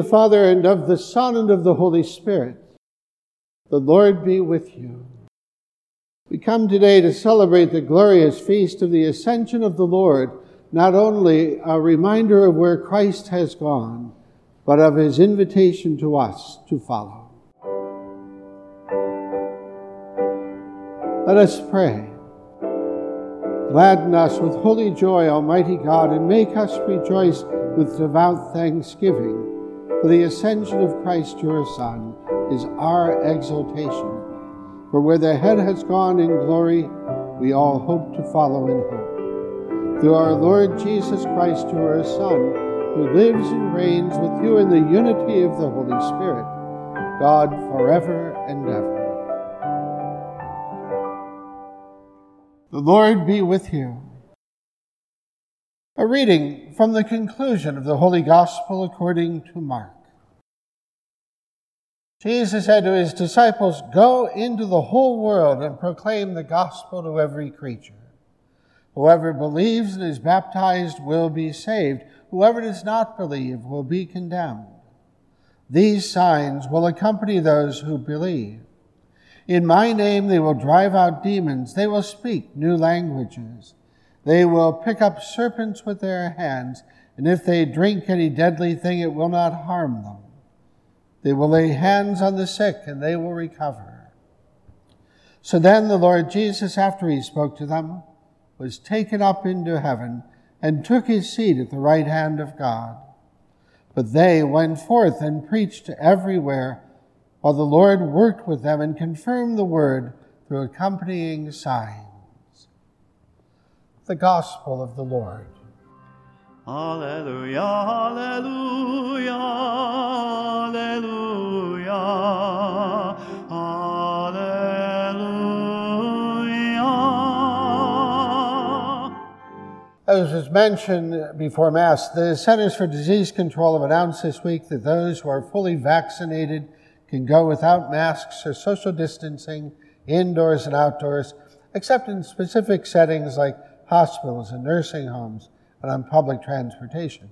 the Father, and of the Son, and of the Holy Spirit. The Lord be with you. We come today to celebrate the glorious feast of the Ascension of the Lord, not only a reminder of where Christ has gone, but of his invitation to us to follow. Let us pray. Gladden us with holy joy, Almighty God, and make us rejoice with devout thanksgiving. For the ascension of Christ your Son is our exaltation. For where the head has gone in glory, we all hope to follow in hope. Through our Lord Jesus Christ, your Son, who lives and reigns with you in the unity of the Holy Spirit, God forever and ever. The Lord be with you. A reading from the conclusion of the Holy Gospel according to Mark. Jesus said to his disciples, Go into the whole world and proclaim the gospel to every creature. Whoever believes and is baptized will be saved. Whoever does not believe will be condemned. These signs will accompany those who believe. In my name they will drive out demons. They will speak new languages. They will pick up serpents with their hands, and if they drink any deadly thing, it will not harm them. They will lay hands on the sick, and they will recover. So then the Lord Jesus, after he spoke to them, was taken up into heaven and took his seat at the right hand of God. But they went forth and preached everywhere while the Lord worked with them and confirmed the word through accompanying signs. The Gospel of the Lord. Alleluia, alleluia, alleluia, alleluia. As was mentioned before Mass, the Centers for Disease Control have announced this week that those who are fully vaccinated can go without masks or social distancing indoors and outdoors, except in specific settings like hospitals and nursing homes and on public transportation.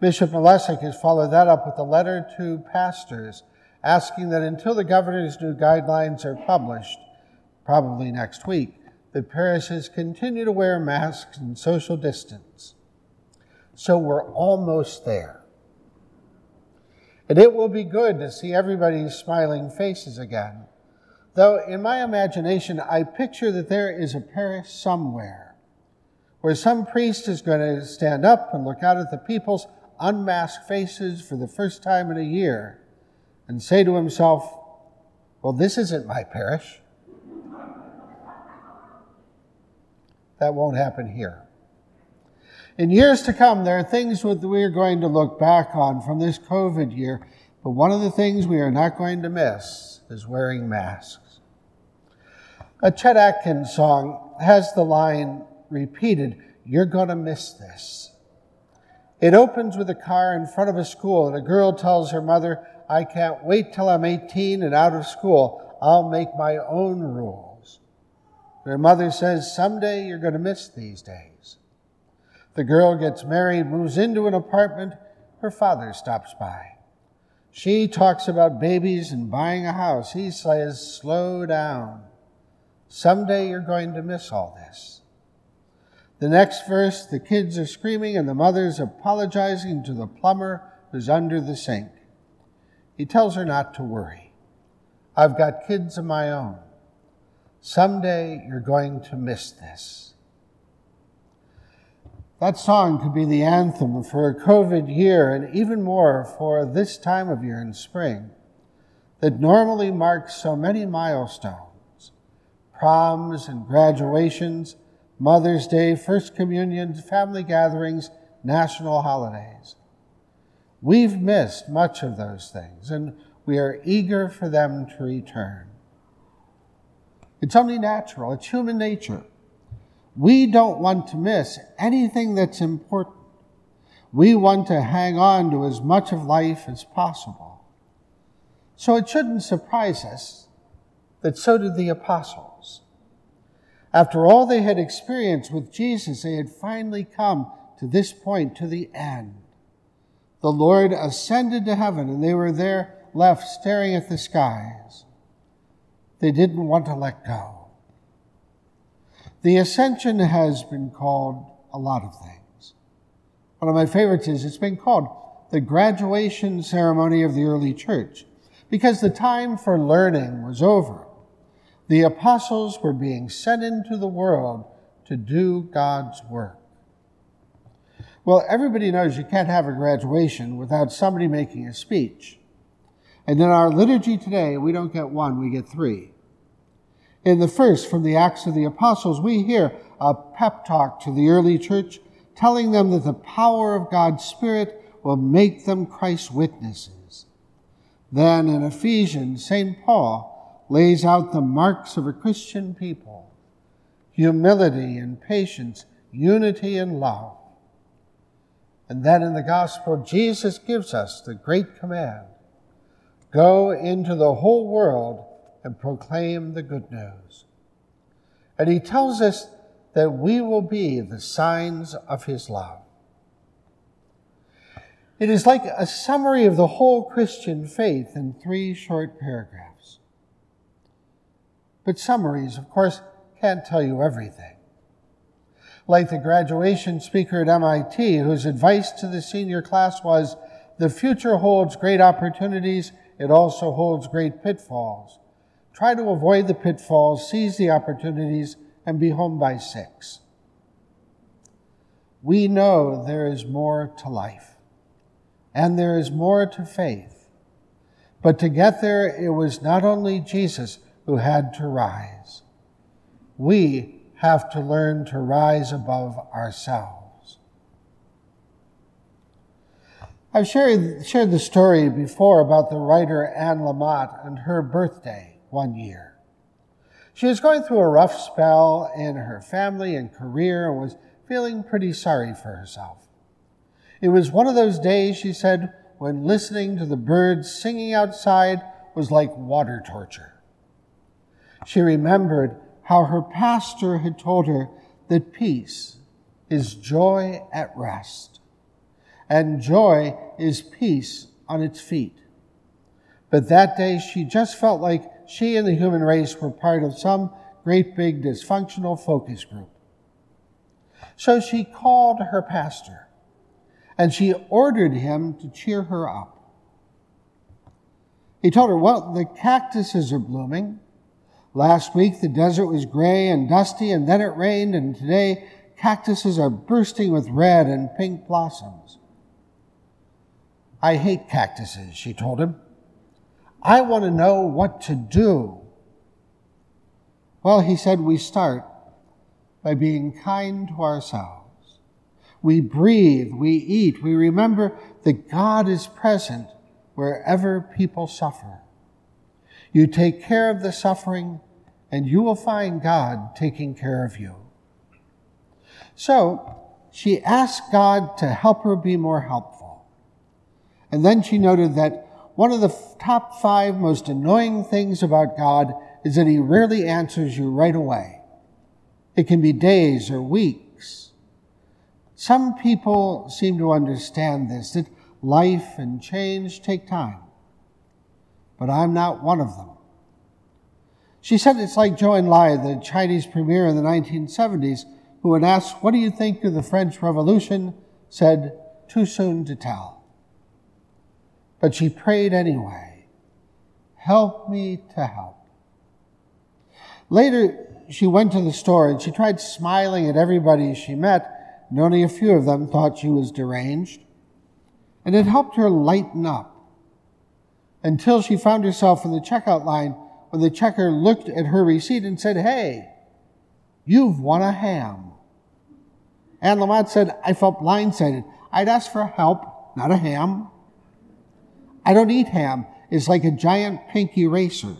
Bishop Malesic has followed that up with a letter to pastors asking that until the governor's new guidelines are published, probably next week, that parishes continue to wear masks and social distance. So we're almost there. And it will be good to see everybody's smiling faces again. Though in my imagination, I picture that there is a parish somewhere where some priest is going to stand up and look out at the people's unmasked faces for the first time in a year and say to himself, Well, this isn't my parish. That won't happen here. In years to come, there are things that we are going to look back on from this COVID year, but one of the things we are not going to miss is wearing masks. A Chet Atkins song has the line repeated, You're gonna miss this. It opens with a car in front of a school, and a girl tells her mother, I can't wait till I'm 18 and out of school. I'll make my own rules. Her mother says, Someday you're going to miss these days. The girl gets married, moves into an apartment. Her father stops by. She talks about babies and buying a house. He says, Slow down. Someday you're going to miss all this. The next verse, the kids are screaming and the mother's apologizing to the plumber who's under the sink. He tells her not to worry. I've got kids of my own. Someday you're going to miss this. That song could be the anthem for a COVID year and even more for this time of year in spring that normally marks so many milestones proms and graduations, Mother's Day, First Communion, family gatherings, national holidays. We've missed much of those things and we are eager for them to return. It's only natural, it's human nature we don't want to miss anything that's important. We want to hang on to as much of life as possible. So it shouldn't surprise us that so did the apostles. After all they had experienced with Jesus, they had finally come to this point, to the end. the Lord ascended to heaven, and they were there left staring at the skies. They didn't want to let go. The ascension has been called a lot of things. One of my favorites is it's been called the graduation ceremony of the early church because the time for learning was over. The apostles were being sent into the world to do God's work. Well, everybody knows you can't have a graduation without somebody making a speech. And in our liturgy today, we don't get one, we get three. In the first, from the Acts of the Apostles, we hear a pep talk to the early church, telling them that the power of God's Spirit will make them Christ's witnesses. Then in Ephesians, St. Paul lays out the marks of a Christian people humility and patience, unity and love. And then in the gospel, Jesus gives us the great command go into the whole world and proclaim the good news. And he tells us that we will be the signs of his love. It is like a summary of the whole Christian faith in three short paragraphs. But summaries, of course, can't tell you everything like the graduation speaker at MIT, whose advice to the senior class was the future holds great opportunities, it also holds great pitfalls. Try to avoid the pitfalls, seize the opportunities, and be home by six. We know there is more to life, and there is more to faith. But to get there, it was not only Jesus who had to rise. We have to learn to rise above ourselves. I've shared, shared the story before about the writer Anne Lamott and her birthday one year. She was going through a rough spell in her family and career and was feeling pretty sorry for herself. It was one of those days, she said, when listening to the birds singing outside was like water torture. She remembered how her pastor had told her that peace is joy at rest, and joy is peace on its feet. But that day she just felt like she and the human race were part of some great big dysfunctional focus group. So she called her pastor and she ordered him to cheer her up. He told her, Well, the cactuses are blooming Last week, the desert was gray and dusty, and then it rained, and today, cactuses are bursting with red and pink blossoms. I hate cactuses, she told him. I want to know what to do. Well, he said, we start by being kind to ourselves. We breathe, we eat, we remember that God is present wherever people suffer. You take care of the suffering, and you will find God taking care of you. So she asked God to help her be more helpful. And then she noted that one of the top five most annoying things about God is that he rarely answers you right away. It can be days or weeks. Some people seem to understand this, that life and change take time but I'm not one of them. She said it's like Zhou Enlai, the Chinese premier in the 1970s, who, when asked, What do you think of the French Revolution? said, Too soon to tell. But she prayed anyway Help me to help. Later, she went to the store and she tried smiling at everybody she met, and only a few of them thought she was deranged. And it helped her lighten up until she found herself in the checkout line when the checker looked at her receipt and said, Hey, you've won a ham. Anne Lamott said, I felt blindsided. I'd asked for help, not a ham. I don't eat ham. It's like a giant pink eraser.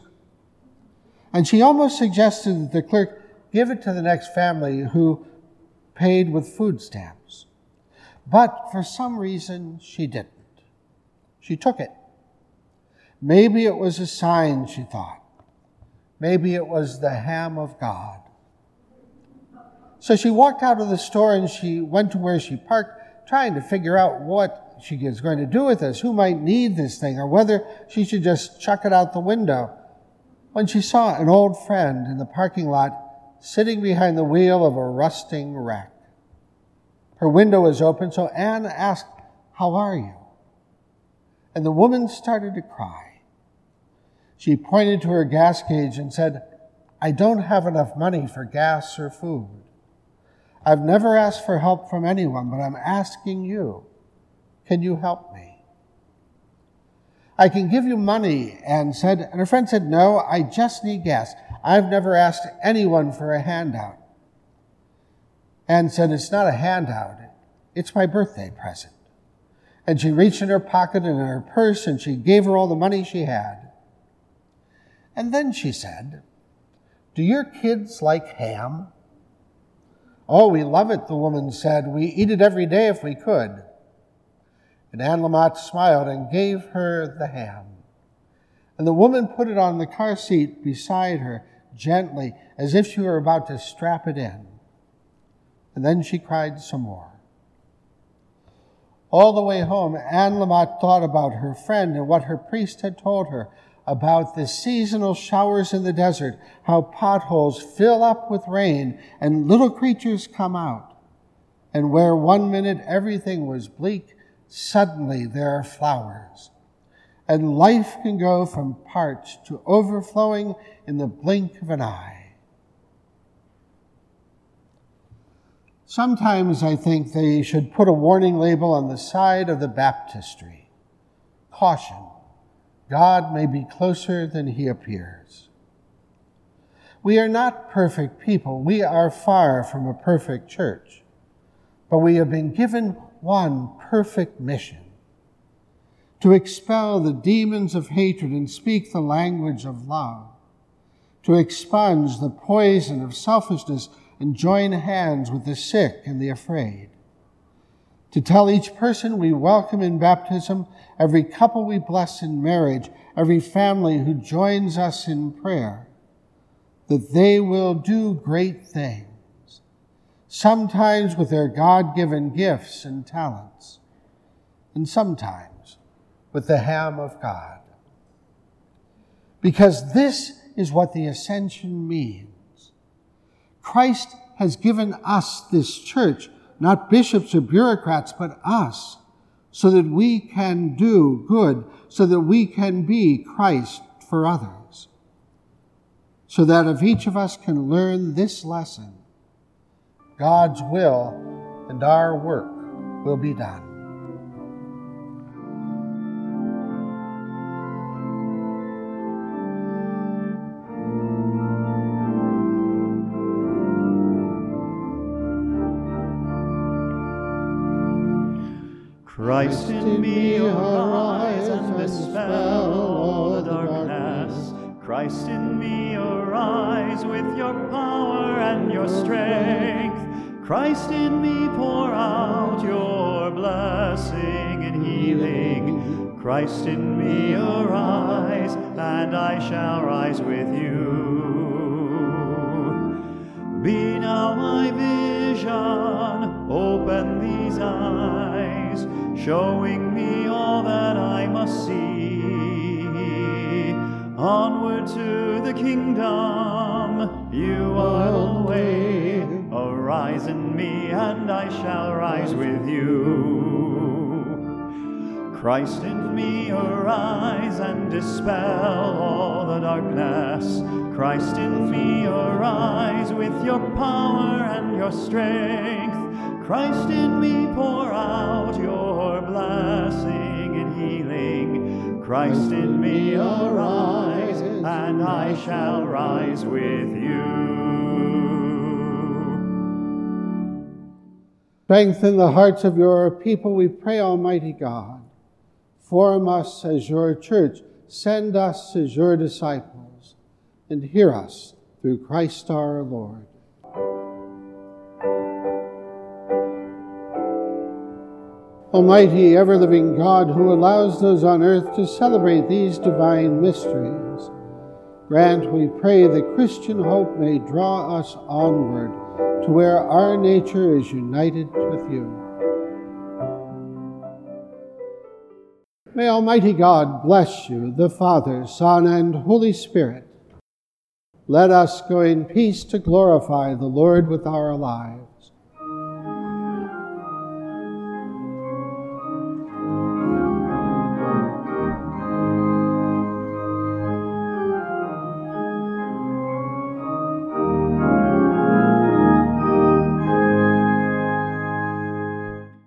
And she almost suggested that the clerk give it to the next family who paid with food stamps. But for some reason, she didn't. She took it. Maybe it was a sign, she thought. Maybe it was the ham of God. So she walked out of the store and she went to where she parked, trying to figure out what she is going to do with this, who might need this thing, or whether she should just chuck it out the window, when she saw an old friend in the parking lot sitting behind the wheel of a rusting wreck. Her window was open, so Anne asked, How are you? And the woman started to cry. She pointed to her gas gauge and said, I don't have enough money for gas or food. I've never asked for help from anyone, but I'm asking you. Can you help me? I can give you money, Anne said. And her friend said, No, I just need gas. I've never asked anyone for a handout. And said, It's not a handout, it's my birthday present. And she reached in her pocket and in her purse and she gave her all the money she had. And then she said, Do your kids like ham? Oh, we love it, the woman said. We eat it every day if we could. And Anne Lamott smiled and gave her the ham. And the woman put it on the car seat beside her gently, as if she were about to strap it in. And then she cried some more. All the way home, Anne Lamott thought about her friend and what her priest had told her about the seasonal showers in the desert, how potholes fill up with rain and little creatures come out. And where one minute everything was bleak, suddenly there are flowers. And life can go from parched to overflowing in the blink of an eye. Sometimes I think they should put a warning label on the side of the baptistry. Caution God may be closer than he appears. We are not perfect people. We are far from a perfect church. But we have been given one perfect mission to expel the demons of hatred and speak the language of love, to expunge the poison of selfishness and join hands with the sick and the afraid, to tell each person we welcome in baptism, every couple we bless in marriage, every family who joins us in prayer, that they will do great things, sometimes with their God given gifts and talents, and sometimes with the ham of God. Because this is what the ascension means. Christ has given us this church not bishops or bureaucrats, but us, so that we can do good, so that we can be Christ for others. So that if each of us can learn this lesson, God's will and our work will be done. Christ in me, arise and dispel all the darkness. Christ in me, arise with your power and your strength. Christ in me, pour out your blessing and healing. Christ in me, arise, and I shall rise with you. Be now my vision, open these eyes showing me all that I must see. Onward to the kingdom, you are the way. Arise in me, and I shall rise with you. Christ in me, arise and dispel all the darkness. Christ in me, arise with your power and your strength. Christ in me, pour out your blessing and healing. Christ in me, arise, and I shall rise with you. Strengthen the hearts of your people, we pray, Almighty God. Form us as your church, send us as your disciples, and hear us through Christ our Lord. Almighty, ever living God, who allows those on earth to celebrate these divine mysteries, grant, we pray, that Christian hope may draw us onward to where our nature is united with you. May Almighty God bless you, the Father, Son, and Holy Spirit. Let us go in peace to glorify the Lord with our lives.